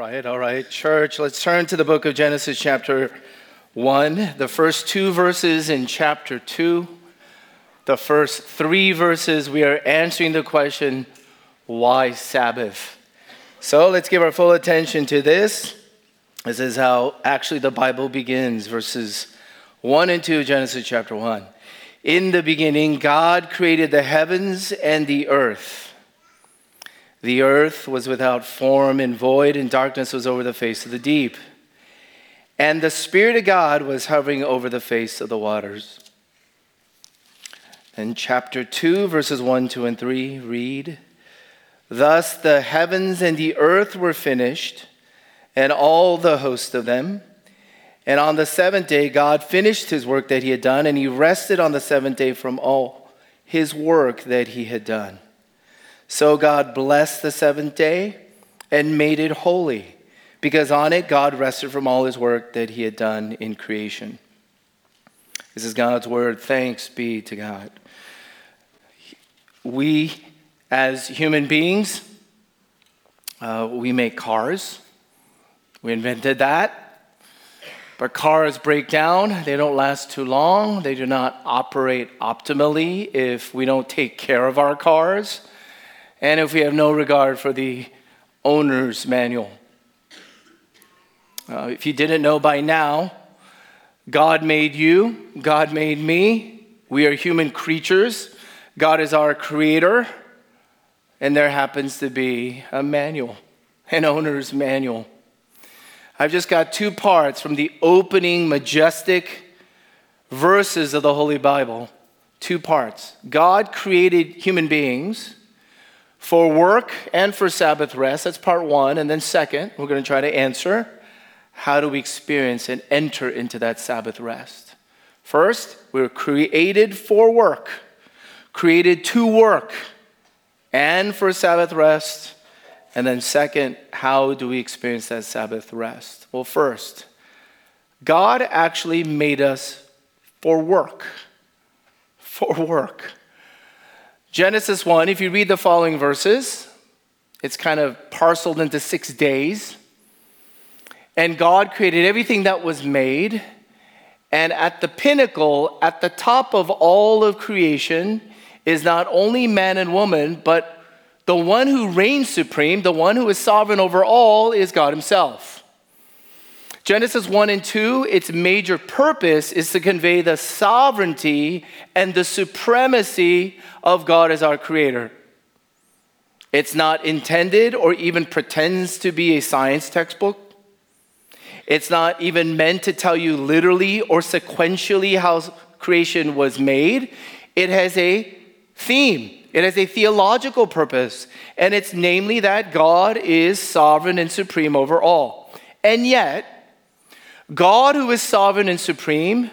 right, all right. Church, let's turn to the book of Genesis, chapter 1. The first two verses in chapter 2. The first three verses, we are answering the question, why Sabbath? So let's give our full attention to this. This is how actually the Bible begins, verses 1 and 2, Genesis chapter 1. In the beginning, God created the heavens and the earth. The earth was without form and void, and darkness was over the face of the deep. And the Spirit of God was hovering over the face of the waters. In chapter 2, verses 1, 2, and 3, read Thus the heavens and the earth were finished, and all the host of them. And on the seventh day, God finished his work that he had done, and he rested on the seventh day from all his work that he had done. So God blessed the seventh day and made it holy, because on it God rested from all his work that he had done in creation. This is God's word. Thanks be to God. We, as human beings, uh, we make cars. We invented that. But cars break down. They don't last too long. They do not operate optimally if we don't take care of our cars and if we have no regard for the owner's manual. Uh, if you didn't know by now, God made you, God made me. We are human creatures. God is our creator, and there happens to be a manual, an owner's manual. I've just got two parts from the opening majestic verses of the Holy Bible. Two parts. God created human beings for work and for Sabbath rest. That's part one. And then, second, we're going to try to answer how do we experience and enter into that Sabbath rest? First, we were created for work, created to work and for Sabbath rest. And then, second, how do we experience that Sabbath rest? Well, first, God actually made us for work. For work. Genesis 1, if you read the following verses, it's kind of parceled into six days. And God created everything that was made. And at the pinnacle, at the top of all of creation, is not only man and woman, but the one who reigns supreme, the one who is sovereign over all, is God Himself. Genesis 1 and 2, its major purpose is to convey the sovereignty and the supremacy of God as our creator. It's not intended or even pretends to be a science textbook. It's not even meant to tell you literally or sequentially how creation was made. It has a theme, it has a theological purpose, and it's namely that God is sovereign and supreme over all. And yet, God, who is sovereign and supreme,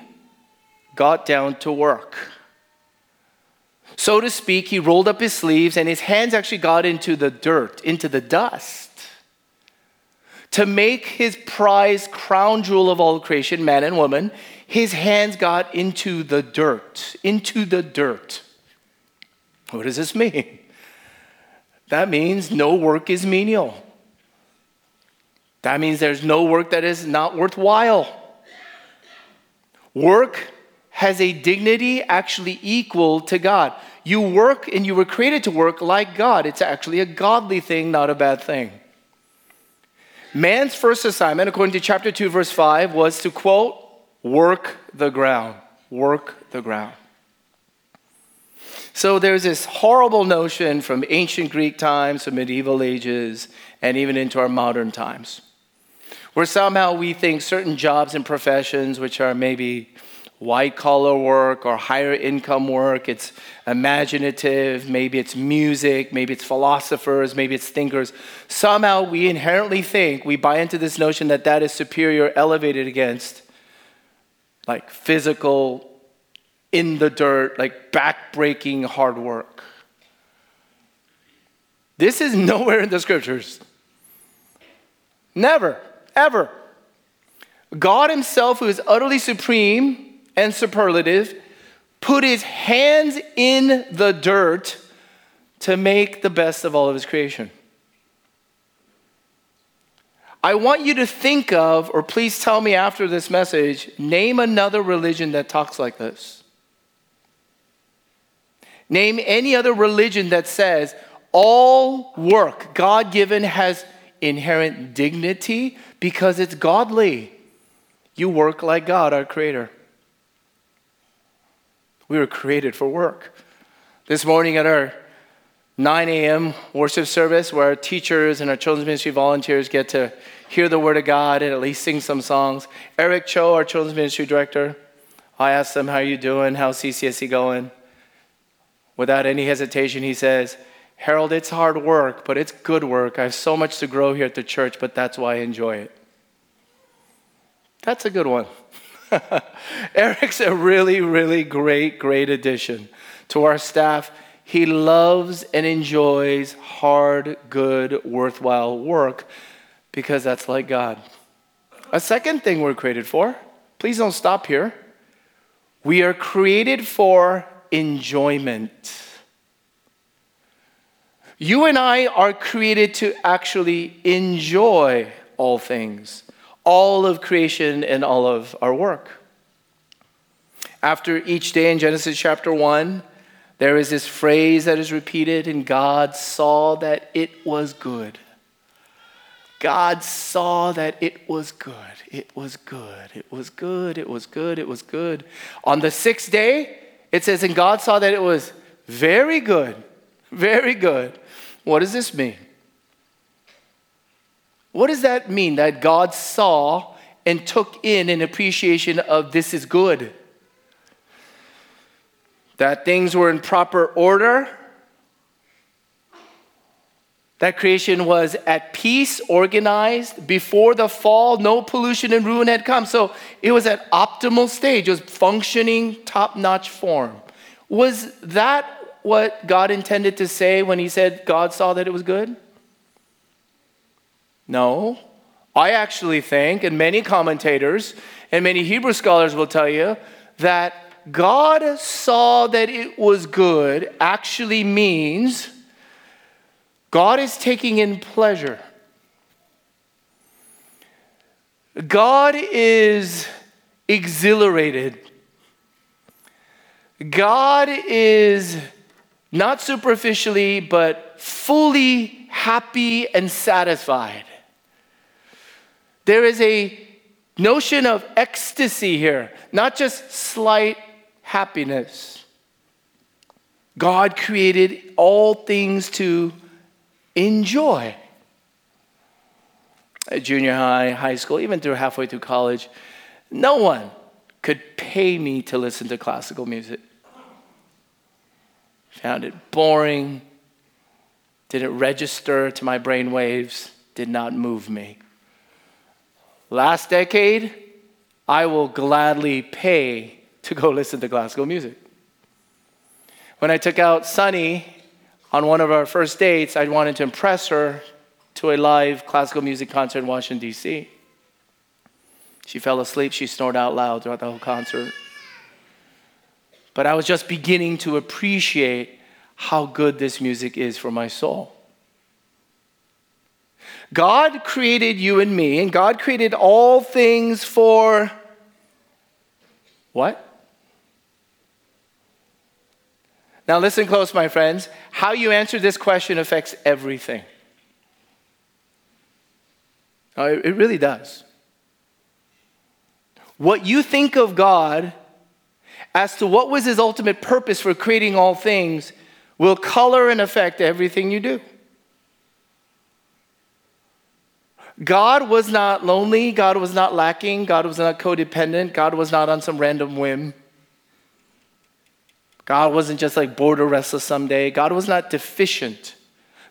got down to work. So to speak, he rolled up his sleeves and his hands actually got into the dirt, into the dust. To make his prize crown jewel of all creation, man and woman, his hands got into the dirt, into the dirt. What does this mean? That means no work is menial. That means there's no work that is not worthwhile. Work has a dignity actually equal to God. You work and you were created to work like God. It's actually a godly thing, not a bad thing. Man's first assignment, according to chapter 2, verse 5, was to quote, work the ground. Work the ground. So there's this horrible notion from ancient Greek times, from medieval ages, and even into our modern times where somehow we think certain jobs and professions, which are maybe white collar work or higher income work, it's imaginative, maybe it's music, maybe it's philosophers, maybe it's thinkers. Somehow we inherently think, we buy into this notion that that is superior, elevated against like physical, in the dirt, like back-breaking hard work. This is nowhere in the scriptures. Never ever. God Himself, who is utterly supreme and superlative, put His hands in the dirt to make the best of all of His creation. I want you to think of, or please tell me after this message, name another religion that talks like this. Name any other religion that says all work God given has inherent dignity because it's godly. You work like God, our Creator. We were created for work. This morning at our 9 a.m. worship service, where our teachers and our children's ministry volunteers get to hear the Word of God and at least sing some songs. Eric Cho, our children's ministry director, I asked him, How are you doing? How's CCSC going? Without any hesitation, he says, Harold, it's hard work, but it's good work. I have so much to grow here at the church, but that's why I enjoy it. That's a good one. Eric's a really, really great, great addition to our staff. He loves and enjoys hard, good, worthwhile work because that's like God. A second thing we're created for, please don't stop here. We are created for enjoyment. You and I are created to actually enjoy all things, all of creation and all of our work. After each day in Genesis chapter 1, there is this phrase that is repeated, and God saw that it was good. God saw that it was good. It was good. It was good. It was good. It was good. On the sixth day, it says, and God saw that it was very good. Very good. What does this mean? What does that mean that God saw and took in an appreciation of this is good? That things were in proper order, that creation was at peace, organized. Before the fall, no pollution and ruin had come. So it was at optimal stage, it was functioning top notch form. Was that what God intended to say when he said God saw that it was good? No. I actually think, and many commentators and many Hebrew scholars will tell you, that God saw that it was good actually means God is taking in pleasure. God is exhilarated. God is not superficially, but fully happy and satisfied. There is a notion of ecstasy here, not just slight happiness. God created all things to enjoy. At junior high, high school, even through halfway through college, no one could pay me to listen to classical music found it boring, didn't register to my brain waves, did not move me. Last decade, I will gladly pay to go listen to classical music. When I took out Sunny on one of our first dates, I wanted to impress her to a live classical music concert in Washington, D.C. She fell asleep, she snored out loud throughout the whole concert. But I was just beginning to appreciate how good this music is for my soul. God created you and me, and God created all things for what? Now, listen close, my friends. How you answer this question affects everything. Oh, it really does. What you think of God as to what was his ultimate purpose for creating all things will color and affect everything you do. God was not lonely. God was not lacking. God was not codependent. God was not on some random whim. God wasn't just like bored or restless someday. God was not deficient.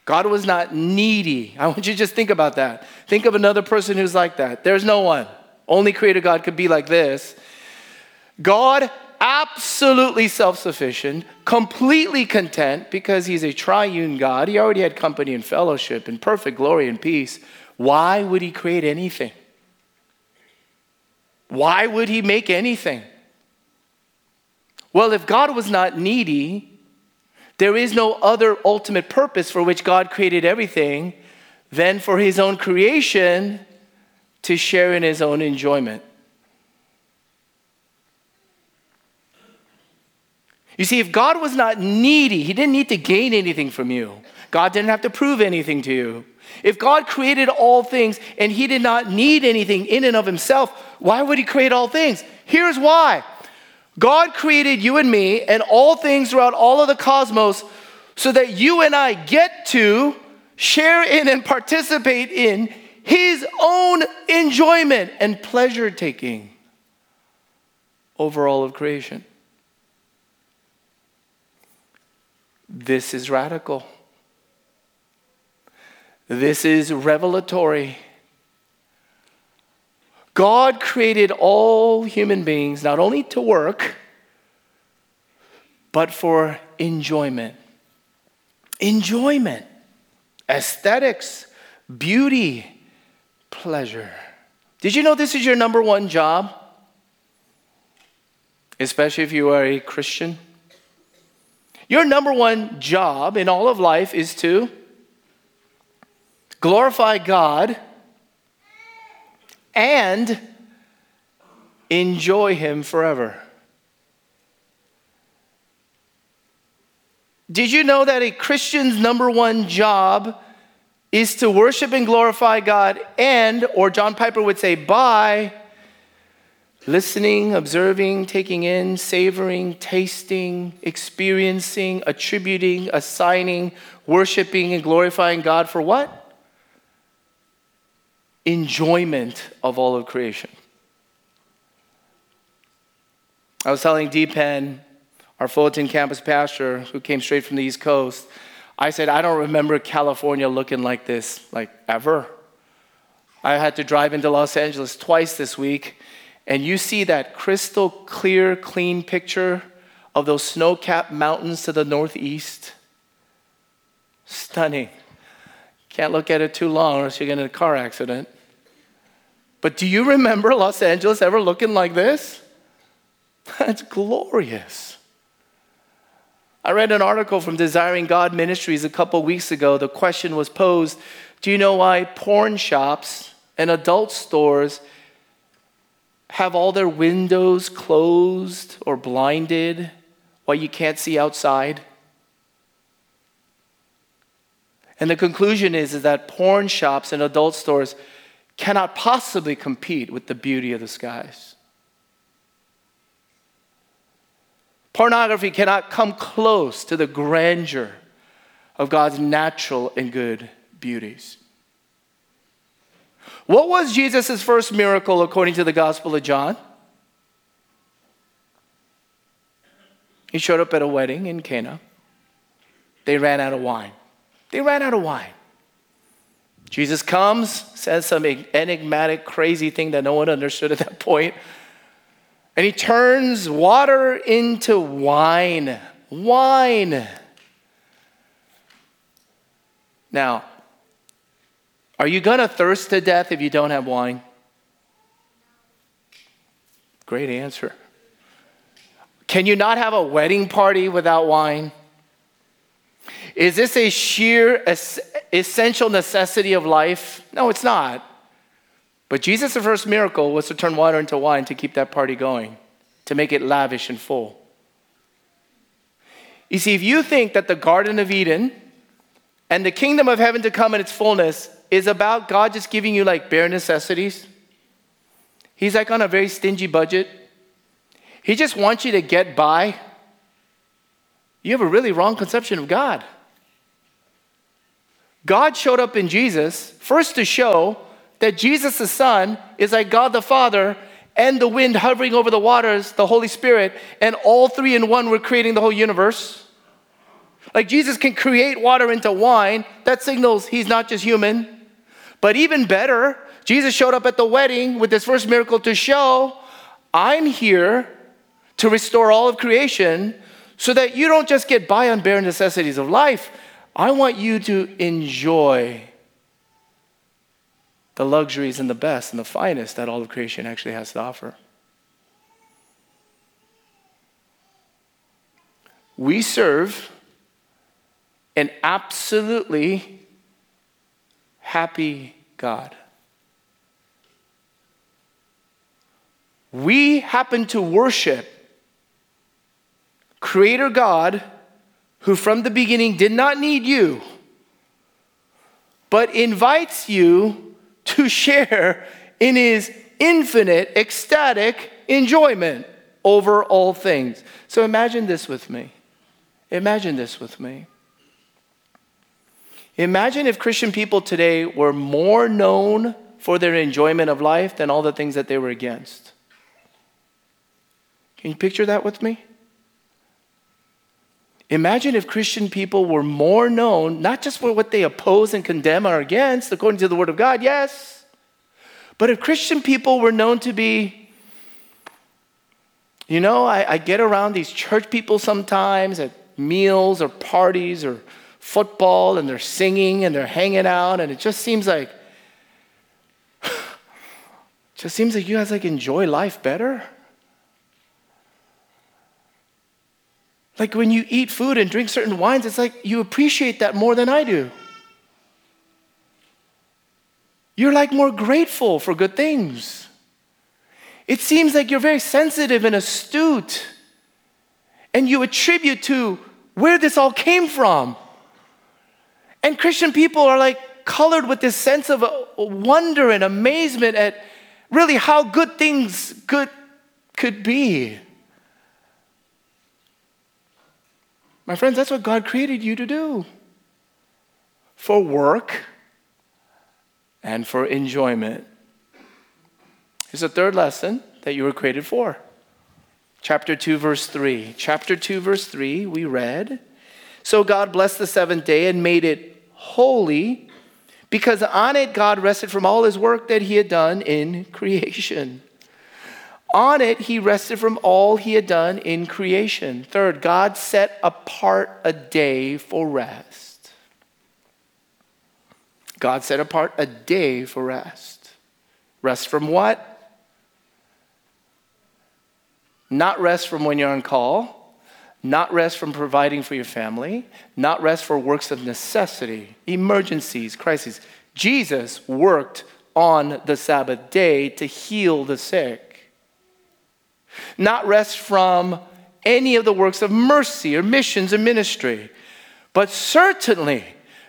God was not needy. I want you to just think about that. Think of another person who's like that. There's no one. Only creator God could be like this. God absolutely self sufficient, completely content because he's a triune God. He already had company and fellowship and perfect glory and peace. Why would he create anything? Why would he make anything? Well, if God was not needy, there is no other ultimate purpose for which God created everything than for his own creation to share in his own enjoyment. You see, if God was not needy, he didn't need to gain anything from you. God didn't have to prove anything to you. If God created all things and he did not need anything in and of himself, why would he create all things? Here's why God created you and me and all things throughout all of the cosmos so that you and I get to share in and participate in his own enjoyment and pleasure taking over all of creation. This is radical. This is revelatory. God created all human beings not only to work, but for enjoyment. Enjoyment, aesthetics, beauty, pleasure. Did you know this is your number one job? Especially if you are a Christian. Your number one job in all of life is to glorify God and enjoy Him forever. Did you know that a Christian's number one job is to worship and glorify God and, or John Piper would say, by listening, observing, taking in, savoring, tasting, experiencing, attributing, assigning, worshiping, and glorifying God for what? Enjoyment of all of creation. I was telling Deepan, our Fullerton campus pastor, who came straight from the East Coast, I said, I don't remember California looking like this, like ever. I had to drive into Los Angeles twice this week, and you see that crystal clear, clean picture of those snow capped mountains to the northeast. Stunning. Can't look at it too long or else you get in a car accident. But do you remember Los Angeles ever looking like this? That's glorious. I read an article from Desiring God Ministries a couple weeks ago. The question was posed Do you know why porn shops and adult stores have all their windows closed or blinded? Why you can't see outside? And the conclusion is, is that porn shops and adult stores cannot possibly compete with the beauty of the skies. Pornography cannot come close to the grandeur of God's natural and good beauties. What was Jesus' first miracle according to the Gospel of John? He showed up at a wedding in Cana. They ran out of wine. They ran out of wine. Jesus comes, says some enigmatic, crazy thing that no one understood at that. And he turns water into wine. Wine. Now, are you going to thirst to death if you don't have wine? Great answer. Can you not have a wedding party without wine? Is this a sheer essential necessity of life? No, it's not. But Jesus' first miracle was to turn water into wine to keep that party going, to make it lavish and full. You see, if you think that the Garden of Eden and the kingdom of heaven to come in its fullness is about God just giving you like bare necessities, He's like on a very stingy budget. He just wants you to get by. You have a really wrong conception of God. God showed up in Jesus first to show that Jesus the Son is like God the Father and the wind hovering over the waters, the Holy Spirit, and all three in one were creating the whole universe. Like Jesus can create water into wine, that signals he's not just human. But even better, Jesus showed up at the wedding with this first miracle to show I'm here to restore all of creation so that you don't just get by on bare necessities of life. I want you to enjoy the luxuries and the best and the finest that all of creation actually has to offer. We serve an absolutely happy God. We happen to worship Creator God, who from the beginning did not need you, but invites you to share in his infinite, ecstatic enjoyment over all things. So imagine this with me. Imagine this with me. Imagine if Christian people today were more known for their enjoyment of life than all the things that they were against. Can you picture that with me? Imagine if Christian people were more known, not just for what they oppose and condemn or are against, according to the Word of God, yes, but if Christian people were known to be, you know, I, I get around these church people sometimes at meals or parties or football and they're singing and they're hanging out and it just seems like just seems like you guys like enjoy life better. Like when you eat food and drink certain wines it's like you appreciate that more than i do. You're like more grateful for good things. It seems like you're very sensitive and astute and you attribute to where this all came from and Christian people are like colored with this sense of uh, wonder and amazement at really how good things could, could be. My friends, that's what God created you to do for work and for enjoyment. Here's a third lesson that you were created for. Chapter 2, verse 3. Chapter 2, verse 3, we read So God blessed the seventh day and made it holy because on it God rested from all his work that he had done in creation. On it he rested from all he had done in creation. Third, God set apart a day for rest. God set apart a day for rest. Rest from what? Not rest from when you're on call not rest from providing for your family, not rest for works of necessity, emergencies, crises. Jesus worked on the Sabbath day to heal the sick. Not rest from any of the works of mercy or missions or ministry. But certainly,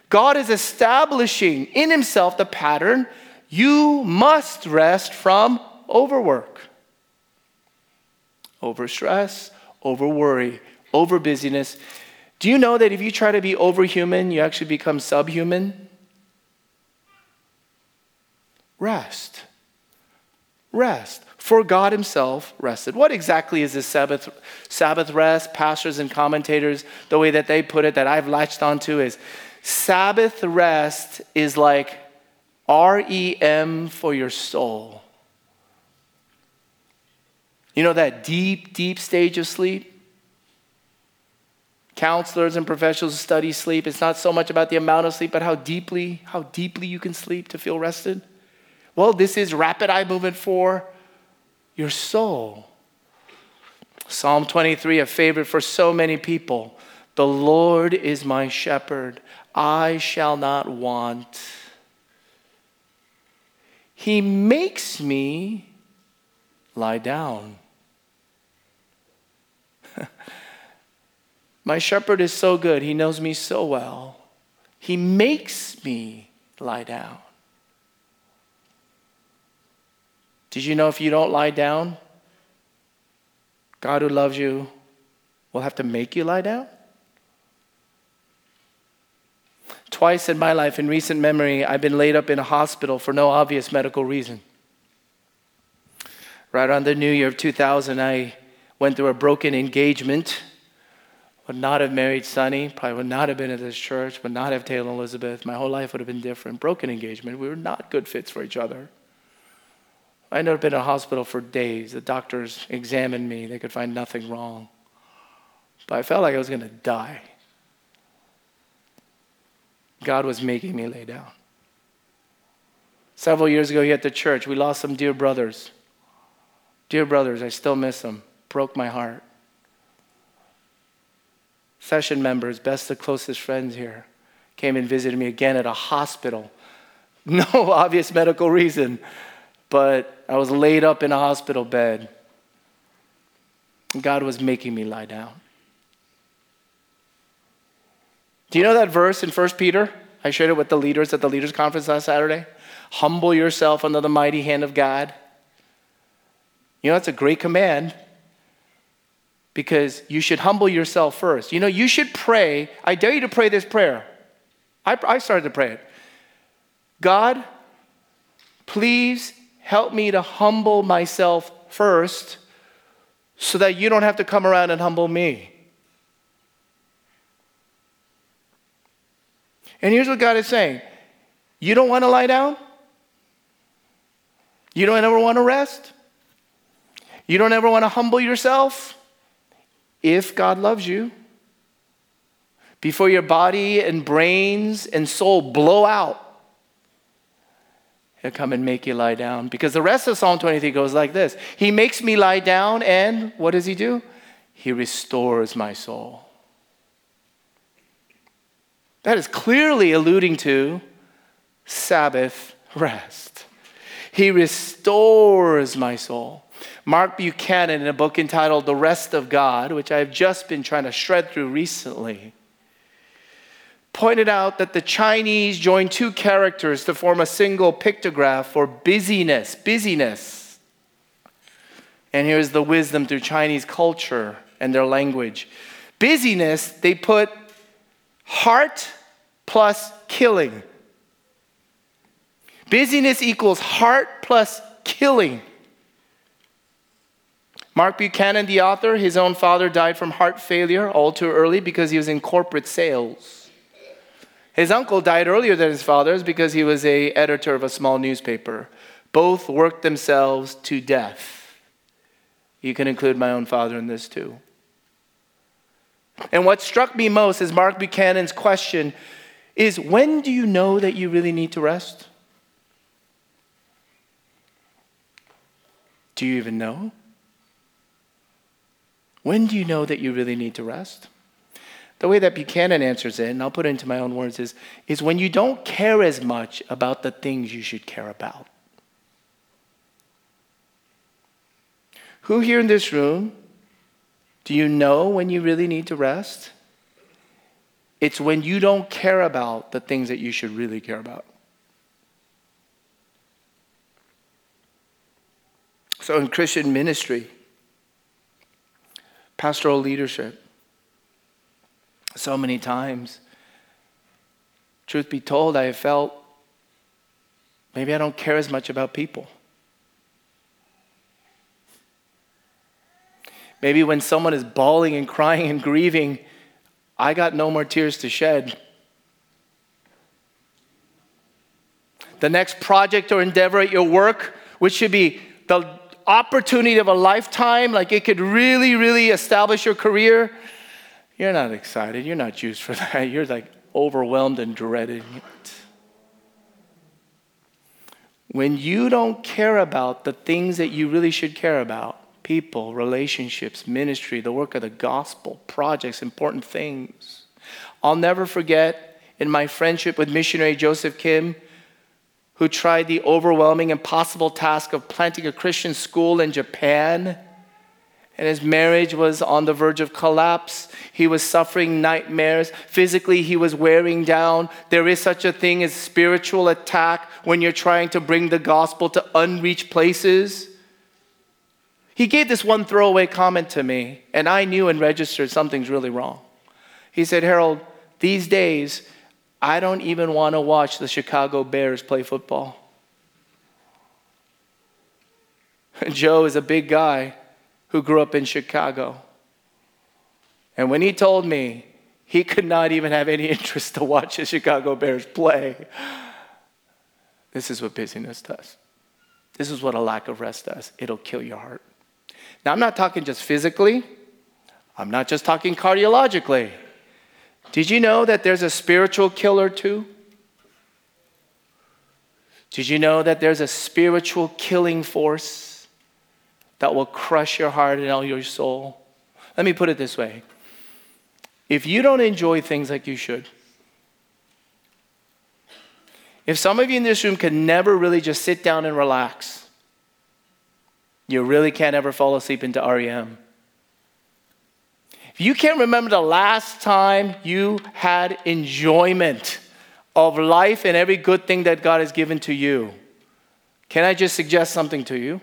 God is establishing in Himself the pattern you must rest from overwork, overstress, over worry, over busyness. Do you know that if you try to be overhuman, you actually become subhuman? Rest. Rest. For God Himself rested. What exactly is this Sabbath, Sabbath rest? Pastors and commentators, the way that they put it, that I've latched onto, is Sabbath rest is like REM for your soul. You know that deep, deep stage of sleep? Counselors and professionals study sleep. It's not so much about the amount of sleep, but how deeply, how deeply you can sleep to feel rested. Well, this is rapid eye movement for your soul. Psalm 23, a favorite for so many people. The Lord is my shepherd, I shall not want. He makes me lie down. My shepherd is so good. He knows me so well. He makes me lie down. Did you know if you don't lie down, God who loves you will have to make you lie down? Twice in my life, in recent memory, I've been laid up in a hospital for no obvious medical reason. Right around the new year of 2000, I went through a broken engagement would not have married Sonny, probably would not have been at this church, would not have Taylor and Elizabeth. My whole life would have been different. Broken engagement. We were not good fits for each other. I ended up in a hospital for days. The doctors examined me, they could find nothing wrong. But I felt like I was going to die. God was making me lay down. Several years ago here at the church, we lost some dear brothers. Dear brothers, I still miss them. Broke my heart session members, best of closest friends here, came and visited me again at a hospital. No obvious medical reason. but I was laid up in a hospital bed. God was making me lie down. Do you know that verse in 1 Peter? I shared it with the leaders at the leaders conference last Saturday. Humble yourself under the mighty hand of God. You know, that's a great command because you should humble yourself first. You know, you should pray. I dare you to pray this prayer. I, I started to pray it. God, please help me to humble myself first so that you don't have to come around and humble me. And here's what God is saying You don't want to lie down? You don't ever want to rest? You don't ever want to humble yourself? If God loves you, before your body and brains and soul blow out, He'll come and make you lie down. Because the rest of Psalm 23 goes like this He makes me lie down, and what does He do? He restores my soul. That is clearly alluding to Sabbath rest. He restores my soul. Mark Buchanan, in a book entitled The Rest of God, which I've just been trying to shred through recently, pointed out that the Chinese joined two characters to form a single pictograph for busyness, busyness. And here's the wisdom through Chinese culture and their language. Busyness, they put heart plus killing. Busyness equals heart plus killing. Mark Buchanan, the author, his own father died from heart failure all too early because he was in corporate sales. His uncle died earlier than his father's because he was a editor of a small newspaper. Both worked themselves to death. You can include my own father in this too. And what struck me most is Mark Buchanan's question is when do you know that you really need to rest? Do you even know? When do you know that you really need to rest? The way that Buchanan answers it, and I'll put it into my own words, is, is when you don't care as much about the things you should care about. Who here in this room do you know when you really need to rest? It's when you don't care about the things that you should really care about. So, in Christian ministry, pastoral leadership, so many times, truth be told, I have felt maybe I don't care as much about people. Maybe when someone is bawling and crying and grieving, I got no more tears to shed. The next project or endeavor at your work, which should be the opportunity of a lifetime, like it could really, really establish your career, you're not excited. You're not juiced for that. You're like overwhelmed and dreading it. When you don't care about the things that you really should care about, people, relationships, ministry, the work of the gospel, projects, important things. I'll never forget in my friendship with missionary Joseph Kim, who tried the overwhelming, impossible task of planting a Christian school in Japan. And his marriage was on the verge of collapse. He was suffering nightmares. Physically, he was wearing down. There is such a thing as spiritual attack when you're trying to bring the gospel to unreached places. He gave this one throwaway comment to me, and I knew and registered something's really wrong. He said, Harold, these days, I don't even want to watch the Chicago Bears play football. Joe is a big guy who grew up in Chicago. And when he told me he could not even have any interest to watch the Chicago Bears play, this is what busyness does. This is what a lack of rest does. It'll kill your heart. Now, I'm not talking just physically, I'm not just talking cardiologically. Did you know that there's a spiritual killer too? Did you know that there's a spiritual killing force that will crush your heart and all your soul? Let me put it this way if you don't enjoy things like you should, if some of you in this room can never really just sit down and relax, you really can't ever fall asleep into REM. If you can't remember the last time you had enjoyment of life and every good thing that God has given to you, can I just suggest something to you?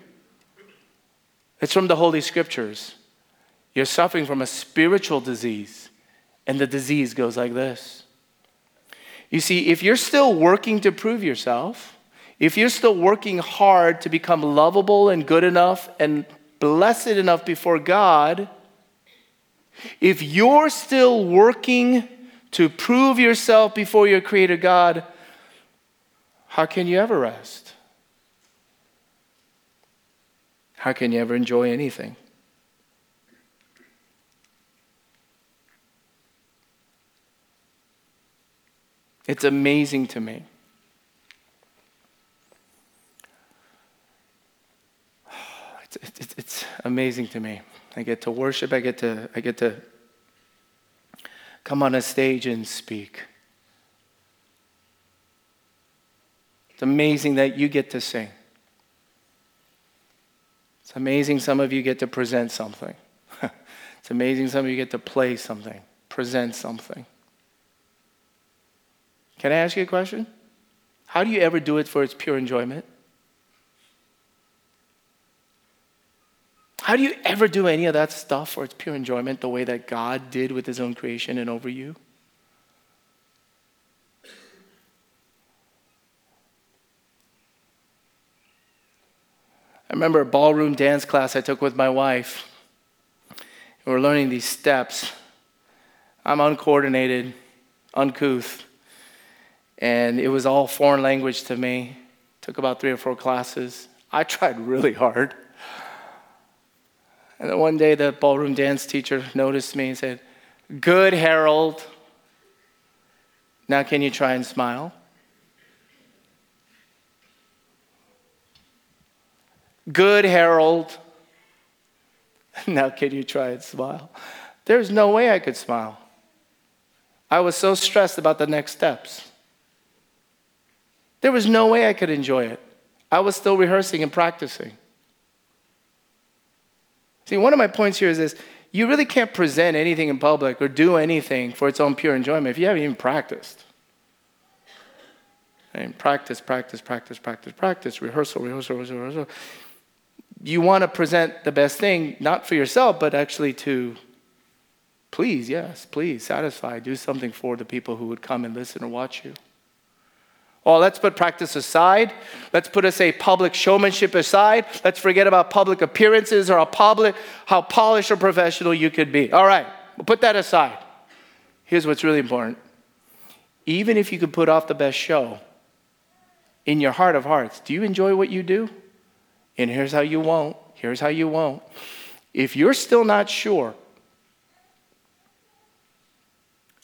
It's from the Holy Scriptures. You're suffering from a spiritual disease, and the disease goes like this. You see, if you're still working to prove yourself, if you're still working hard to become lovable and good enough and blessed enough before God, if you're still working to prove yourself before your Creator God, how can you ever rest? How can you ever enjoy anything? It's amazing to me. It's, it's, it's amazing to me. I get to worship, I get to, I get to come on a stage and speak. It's amazing that you get to sing. It's amazing some of you get to present something. it's amazing some of you get to play something, present something. Can I ask you a question? How do you ever do it for its pure enjoyment? How do you ever do any of that stuff for its pure enjoyment the way that God did with his own creation and over you? I remember a ballroom dance class I took with my wife. We were learning these steps. I'm uncoordinated, uncouth, and it was all foreign language to me. Took about three or four classes. I tried really hard. And then one day the ballroom dance teacher noticed me and said, Good, Harold. Now can you try and smile? Good, Harold. Now can you try and smile? There's no way I could smile. I was so stressed about the next steps. There was no way I could enjoy it. I was still rehearsing and practicing. See, one of my points here is this you really can't present anything in public or do anything for its own pure enjoyment if you haven't even practiced. And practice, practice, practice, practice, practice, rehearsal, rehearsal, rehearsal, rehearsal. You want to present the best thing, not for yourself, but actually to please, yes, please, satisfy, do something for the people who would come and listen or watch you. Oh, let's put practice aside. Let's put us a public showmanship aside. Let's forget about public appearances or how, public, how polished or professional you could be. All right, we'll put that aside. Here's what's really important. Even if you could put off the best show, in your heart of hearts, do you enjoy what you do? And here's how you won't. Here's how you won't. If you're still not sure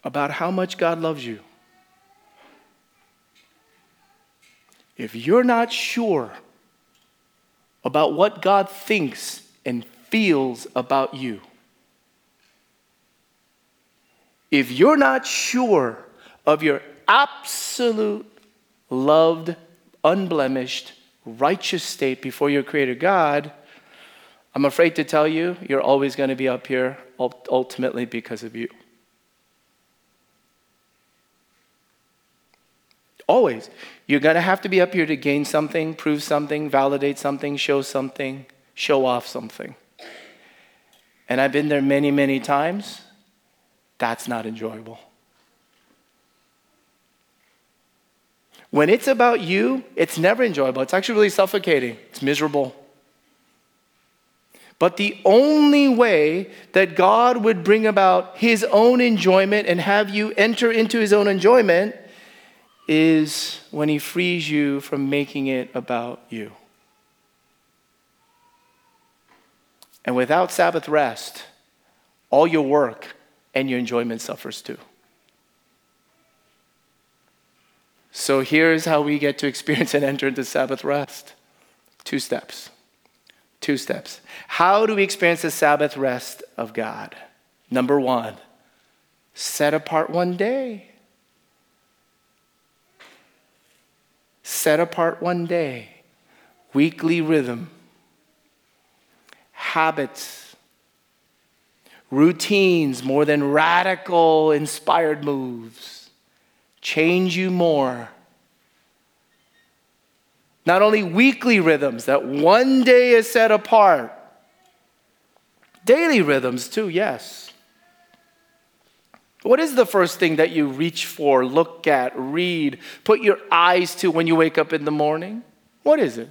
about how much God loves you, If you're not sure about what God thinks and feels about you, if you're not sure of your absolute, loved, unblemished, righteous state before your Creator God, I'm afraid to tell you, you're always going to be up here ultimately because of you. Always. You're going to have to be up here to gain something, prove something, validate something, show something, show off something. And I've been there many, many times. That's not enjoyable. When it's about you, it's never enjoyable. It's actually really suffocating, it's miserable. But the only way that God would bring about his own enjoyment and have you enter into his own enjoyment is when He frees you from making it about you. And without Sabbath rest, all your work and your enjoyment suffers too. So here's how we get to experience and enter into Sabbath rest two steps. Two steps. How do we experience the Sabbath rest of God? Number one, set apart one day. Set apart one day, weekly rhythm. habits, routines more than radical inspired moves change you more. Not only weekly rhythms that one day is set apart, daily rhythms too, yes. What is the first thing that you reach for, look at, read, put your eyes to when you wake up in the morning? What is it?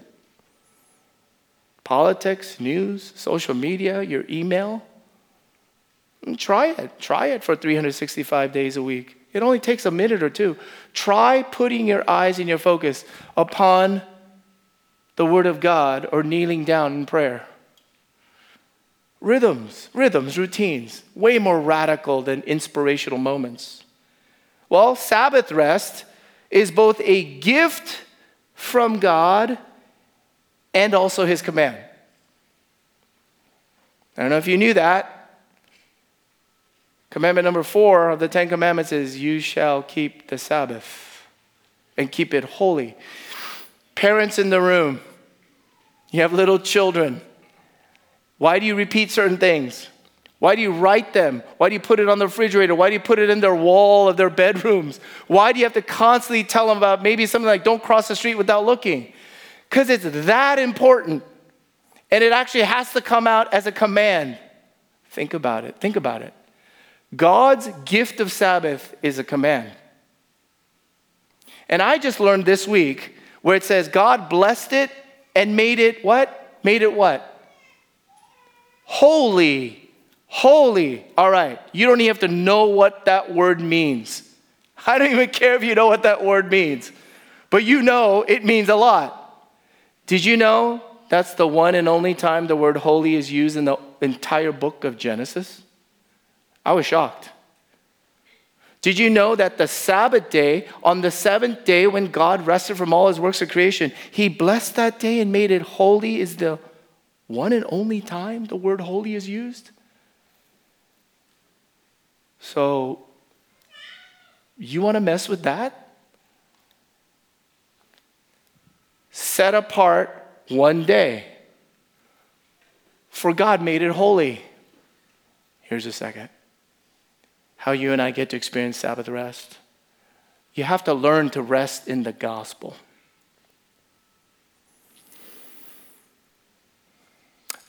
Politics, news, social media, your email? Mm, try it. Try it for 365 days a week. It only takes a minute or two. Try putting your eyes and your focus upon the Word of God or kneeling down in prayer. Rhythms, rhythms, routines, way more radical than inspirational moments. Well, Sabbath rest is both a gift from God and also His command. I don't know if you knew that. Commandment number four of the Ten Commandments is you shall keep the Sabbath and keep it holy. Parents in the room, you have little children. Why do you repeat certain things? Why do you write them? Why do you put it on the refrigerator? Why do you put it in their wall of their bedrooms? Why do you have to constantly tell them about maybe something like don't cross the street without looking? Because it's that important. And it actually has to come out as a command. Think about it. Think about it. God's gift of Sabbath is a command. And I just learned this week where it says God blessed it and made it what? Made it what? Holy. Holy. All right. You don't even have to know what that word means. I don't even care if you know what that word means, but you know it means a lot. Did you know that's the one and only time the word holy is used in the entire book of Genesis? I was shocked. Did you know that the Sabbath day, on the seventh day when God rested from all his works of creation, he blessed that day and made it holy, is the one and only time the word holy is used? So, you want to mess with that? Set apart one day. For God made it holy. Here's a second how you and I get to experience Sabbath rest. You have to learn to rest in the gospel.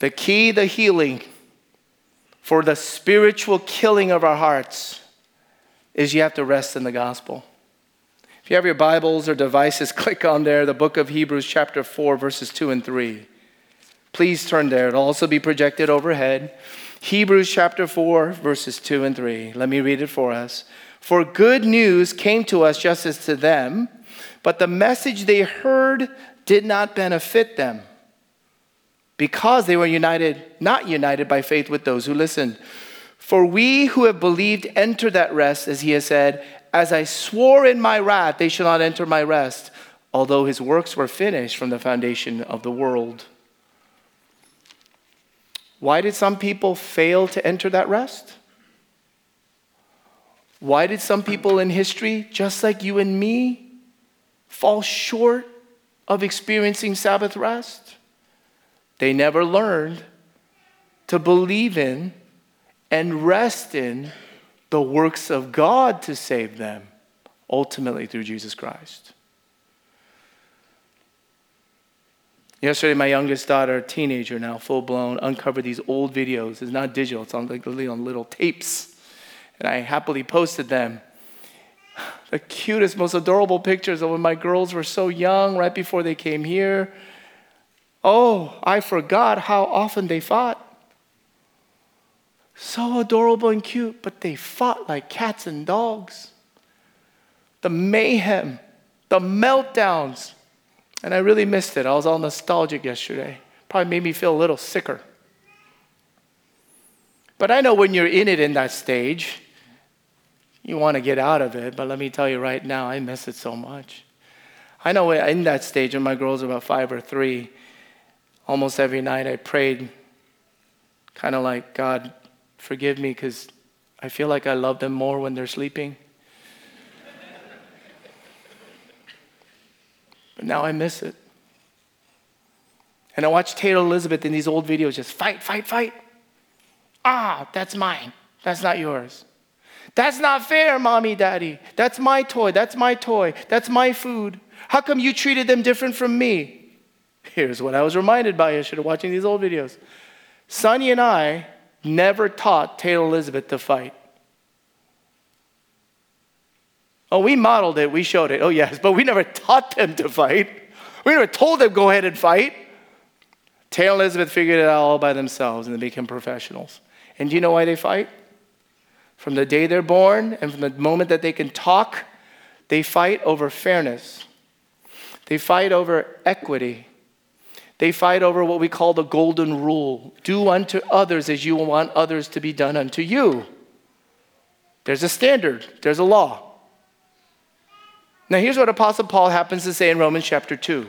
The key, the healing for the spiritual killing of our hearts is you have to rest in the gospel. If you have your Bibles or devices, click on there, the book of Hebrews, chapter 4, verses 2 and 3. Please turn there. It'll also be projected overhead. Hebrews chapter 4, verses 2 and 3. Let me read it for us. For good news came to us just as to them, but the message they heard did not benefit them because they were united, not united by faith with those who listened. For we who have believed enter that rest, as he has said, As I swore in my wrath, they shall not enter my rest, although his works were finished from the foundation of the world. Why did some people fail to enter that rest? Why did some people in history, just like you and me, fall short of experiencing Sabbath rest? They never learned to believe in and rest in the works of God to save them, ultimately through Jesus Christ. Yesterday, my youngest daughter, a teenager now, full blown, uncovered these old videos. It's not digital, it's on like on little tapes. And I happily posted them. The cutest, most adorable pictures of when my girls were so young, right before they came here. Oh, I forgot how often they fought. So adorable and cute, but they fought like cats and dogs. The mayhem, the meltdowns, and I really missed it. I was all nostalgic yesterday. Probably made me feel a little sicker. But I know when you're in it in that stage, you want to get out of it. But let me tell you right now, I miss it so much. I know in that stage, when my girls were about five or three, almost every night I prayed, kind of like, God, forgive me because I feel like I love them more when they're sleeping. But now I miss it. And I watch Taylor Elizabeth in these old videos just fight, fight, fight. Ah, that's mine. That's not yours. That's not fair, mommy, daddy. That's my toy. That's my toy. That's my food. How come you treated them different from me? Here's what I was reminded by yesterday watching these old videos. Sonny and I never taught Taylor Elizabeth to fight. Oh, we modeled it, we showed it. Oh, yes, but we never taught them to fight. We never told them go ahead and fight. Taylor Elizabeth figured it out all by themselves and they became professionals. And do you know why they fight? From the day they're born and from the moment that they can talk, they fight over fairness. They fight over equity. They fight over what we call the golden rule do unto others as you want others to be done unto you. There's a standard, there's a law. Now, here's what Apostle Paul happens to say in Romans chapter 2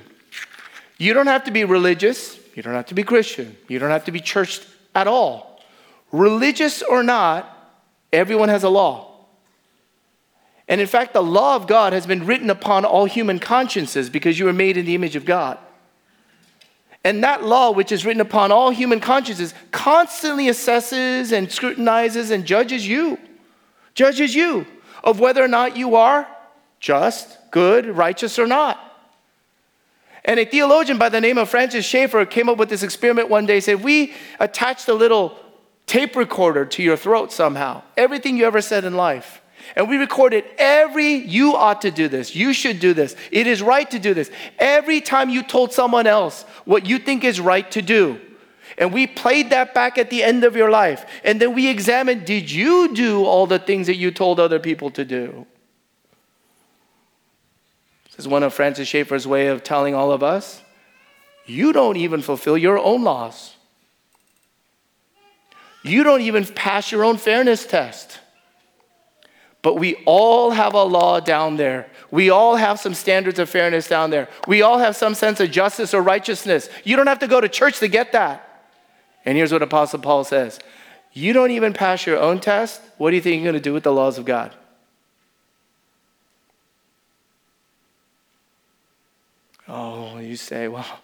You don't have to be religious, you don't have to be Christian, you don't have to be churched at all. Religious or not, everyone has a law. And in fact, the law of God has been written upon all human consciences because you were made in the image of God. And that law, which is written upon all human consciences, constantly assesses and scrutinizes and judges you. Judges you of whether or not you are just, good, righteous, or not. And a theologian by the name of Francis Schaeffer came up with this experiment one day. Said, We attached a little tape recorder to your throat somehow, everything you ever said in life. And we recorded every, you ought to do this, you should do this, it is right to do this. Every time you told someone else what you think is right to do. And we played that back at the end of your life. And then we examined did you do all the things that you told other people to do? This is one of Francis Schaeffer's way of telling all of us you don't even fulfill your own laws. You don't even pass your own fairness test. But we all have a law down there. We all have some standards of fairness down there. We all have some sense of justice or righteousness. You don't have to go to church to get that. And here's what Apostle Paul says You don't even pass your own test. What do you think you're going to do with the laws of God? Oh, you say, well,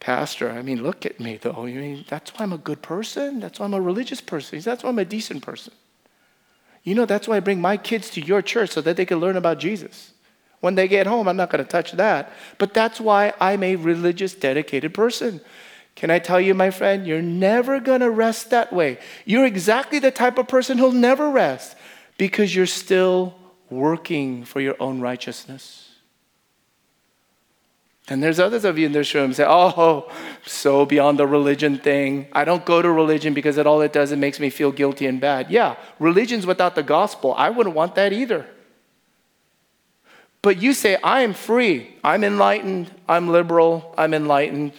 Pastor, I mean, look at me though. I mean, that's why I'm a good person. That's why I'm a religious person. That's why I'm a decent person. You know, that's why I bring my kids to your church so that they can learn about Jesus. When they get home, I'm not going to touch that. But that's why I'm a religious, dedicated person. Can I tell you, my friend, you're never going to rest that way. You're exactly the type of person who'll never rest because you're still working for your own righteousness. And there's others of you in this room say, oh, so beyond the religion thing. I don't go to religion because it all it does, it makes me feel guilty and bad. Yeah, religion's without the gospel. I wouldn't want that either. But you say, I am free. I'm enlightened. I'm liberal. I'm enlightened.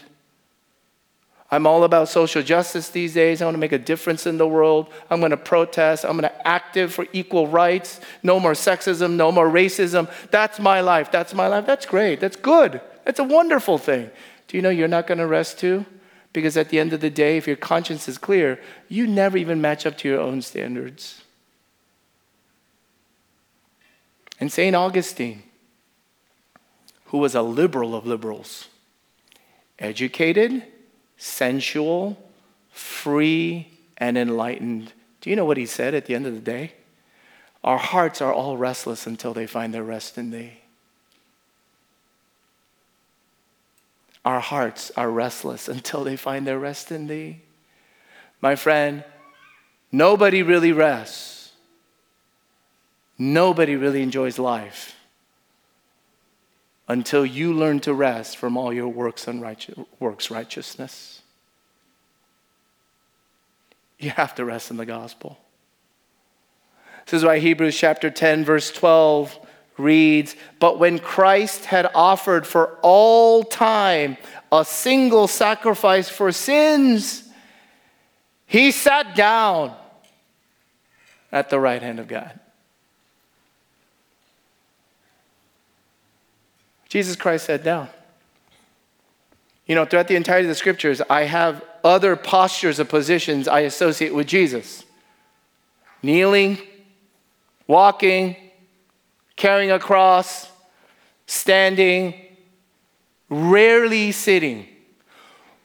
I'm all about social justice these days. I want to make a difference in the world. I'm going to protest. I'm going to active for equal rights. No more sexism. No more racism. That's my life. That's my life. That's great. That's good. It's a wonderful thing. Do you know you're not going to rest too? Because at the end of the day, if your conscience is clear, you never even match up to your own standards. And St. Augustine, who was a liberal of liberals, educated, sensual, free, and enlightened. Do you know what he said at the end of the day? Our hearts are all restless until they find their rest in thee. Our hearts are restless until they find their rest in Thee. My friend, nobody really rests. Nobody really enjoys life until you learn to rest from all your works and righteous, works righteousness. You have to rest in the gospel. This is why Hebrews chapter 10, verse 12 reads, But when Christ had offered for all time a single sacrifice for sins, he sat down at the right hand of God. Jesus Christ sat down. You know, throughout the entirety of the scriptures, I have other postures of positions I associate with Jesus kneeling, walking, carrying a cross, standing, rarely sitting.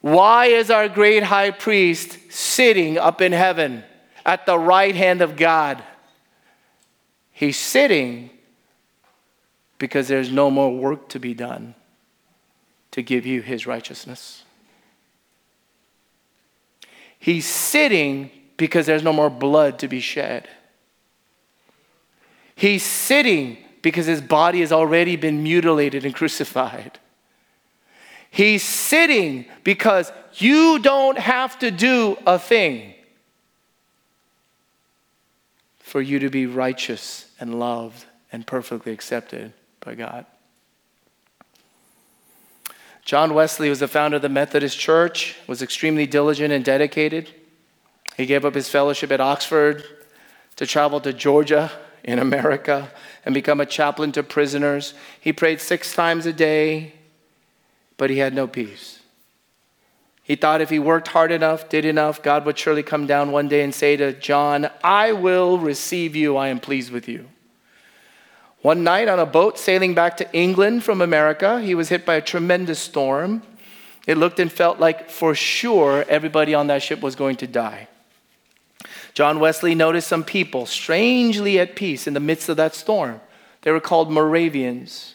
Why is our great high priest sitting up in heaven at the right hand of God? He's sitting because there's no more work to be done to give you his righteousness. He's sitting because there's no more blood to be shed. He's sitting because his body has already been mutilated and crucified. He's sitting because you don't have to do a thing for you to be righteous and loved and perfectly accepted by God. John Wesley was the founder of the Methodist Church, was extremely diligent and dedicated. He gave up his fellowship at Oxford to travel to Georgia in America and become a chaplain to prisoners. He prayed six times a day, but he had no peace. He thought if he worked hard enough, did enough, God would surely come down one day and say to John, I will receive you, I am pleased with you. One night on a boat sailing back to England from America, he was hit by a tremendous storm. It looked and felt like for sure everybody on that ship was going to die. John Wesley noticed some people strangely at peace in the midst of that storm. They were called Moravians.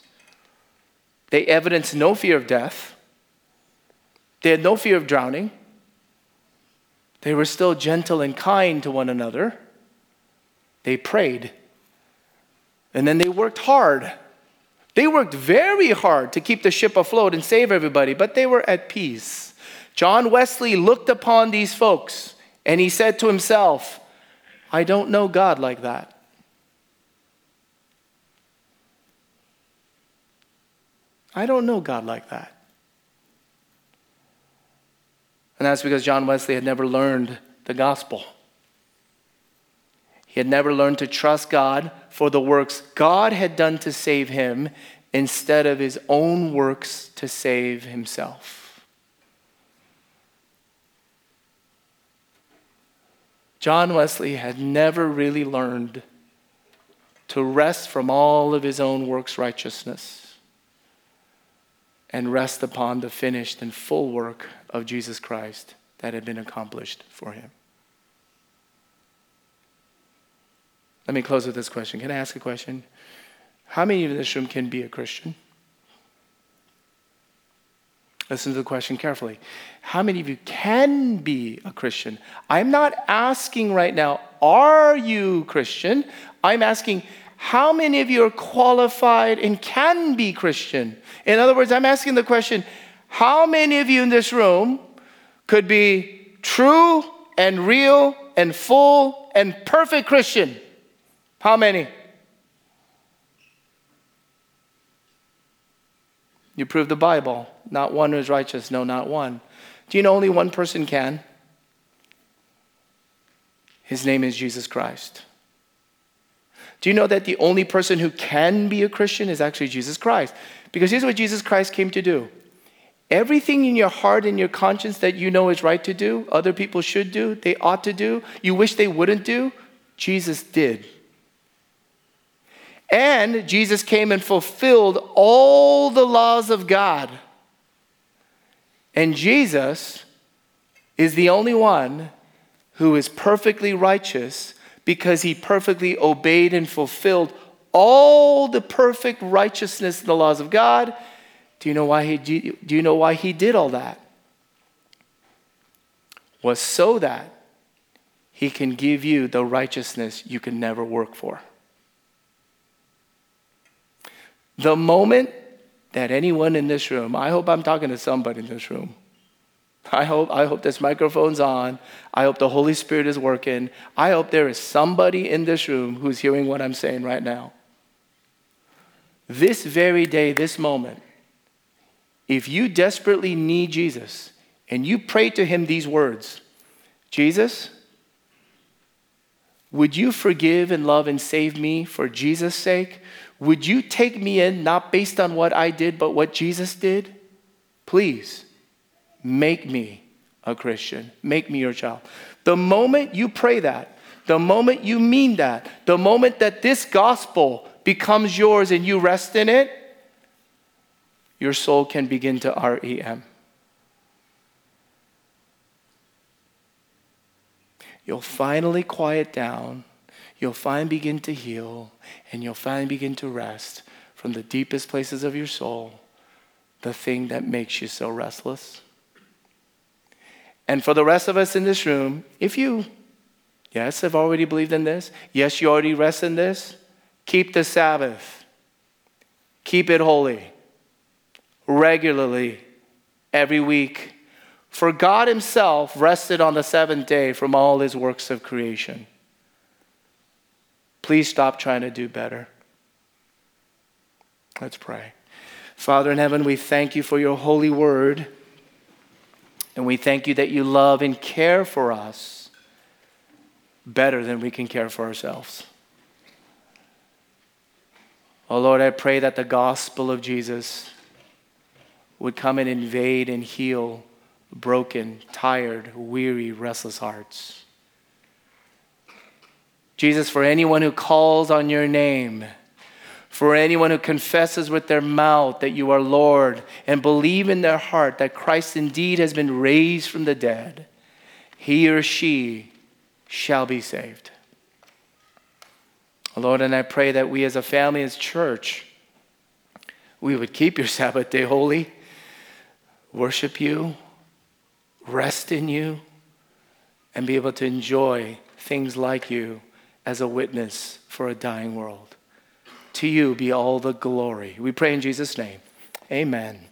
They evidenced no fear of death, they had no fear of drowning. They were still gentle and kind to one another. They prayed. And then they worked hard. They worked very hard to keep the ship afloat and save everybody, but they were at peace. John Wesley looked upon these folks and he said to himself, I don't know God like that. I don't know God like that. And that's because John Wesley had never learned the gospel. He had never learned to trust God for the works God had done to save him instead of his own works to save himself. John Wesley had never really learned to rest from all of his own works righteousness and rest upon the finished and full work of Jesus Christ that had been accomplished for him. Let me close with this question. Can I ask a question? How many of in this room can be a Christian? Listen to the question carefully. How many of you can be a Christian? I'm not asking right now, are you Christian? I'm asking, how many of you are qualified and can be Christian? In other words, I'm asking the question, how many of you in this room could be true and real and full and perfect Christian? How many? You prove the Bible. Not one is righteous. No, not one. Do you know only one person can? His name is Jesus Christ. Do you know that the only person who can be a Christian is actually Jesus Christ? Because here's what Jesus Christ came to do everything in your heart and your conscience that you know is right to do, other people should do, they ought to do, you wish they wouldn't do, Jesus did. And Jesus came and fulfilled all the laws of God. And Jesus is the only one who is perfectly righteous because he perfectly obeyed and fulfilled all the perfect righteousness in the laws of God. Do you know why he, do you know why he did all that? Was so that he can give you the righteousness you can never work for. The moment that anyone in this room, I hope I'm talking to somebody in this room. I hope, I hope this microphone's on. I hope the Holy Spirit is working. I hope there is somebody in this room who's hearing what I'm saying right now. This very day, this moment, if you desperately need Jesus and you pray to him these words Jesus, would you forgive and love and save me for Jesus' sake? Would you take me in not based on what I did, but what Jesus did? Please make me a Christian. Make me your child. The moment you pray that, the moment you mean that, the moment that this gospel becomes yours and you rest in it, your soul can begin to REM. You'll finally quiet down you'll finally begin to heal, and you'll finally begin to rest from the deepest places of your soul, the thing that makes you so restless. And for the rest of us in this room, if you, yes, have already believed in this, yes, you already rest in this, keep the Sabbath, keep it holy, regularly, every week. For God Himself rested on the seventh day from all His works of creation. Please stop trying to do better. Let's pray. Father in heaven, we thank you for your holy word. And we thank you that you love and care for us better than we can care for ourselves. Oh Lord, I pray that the gospel of Jesus would come and invade and heal broken, tired, weary, restless hearts. Jesus, for anyone who calls on your name, for anyone who confesses with their mouth that you are Lord and believe in their heart that Christ indeed has been raised from the dead, he or she shall be saved. Lord, and I pray that we as a family, as church, we would keep your Sabbath day holy, worship you, rest in you, and be able to enjoy things like you as a witness for a dying world. To you be all the glory. We pray in Jesus' name. Amen.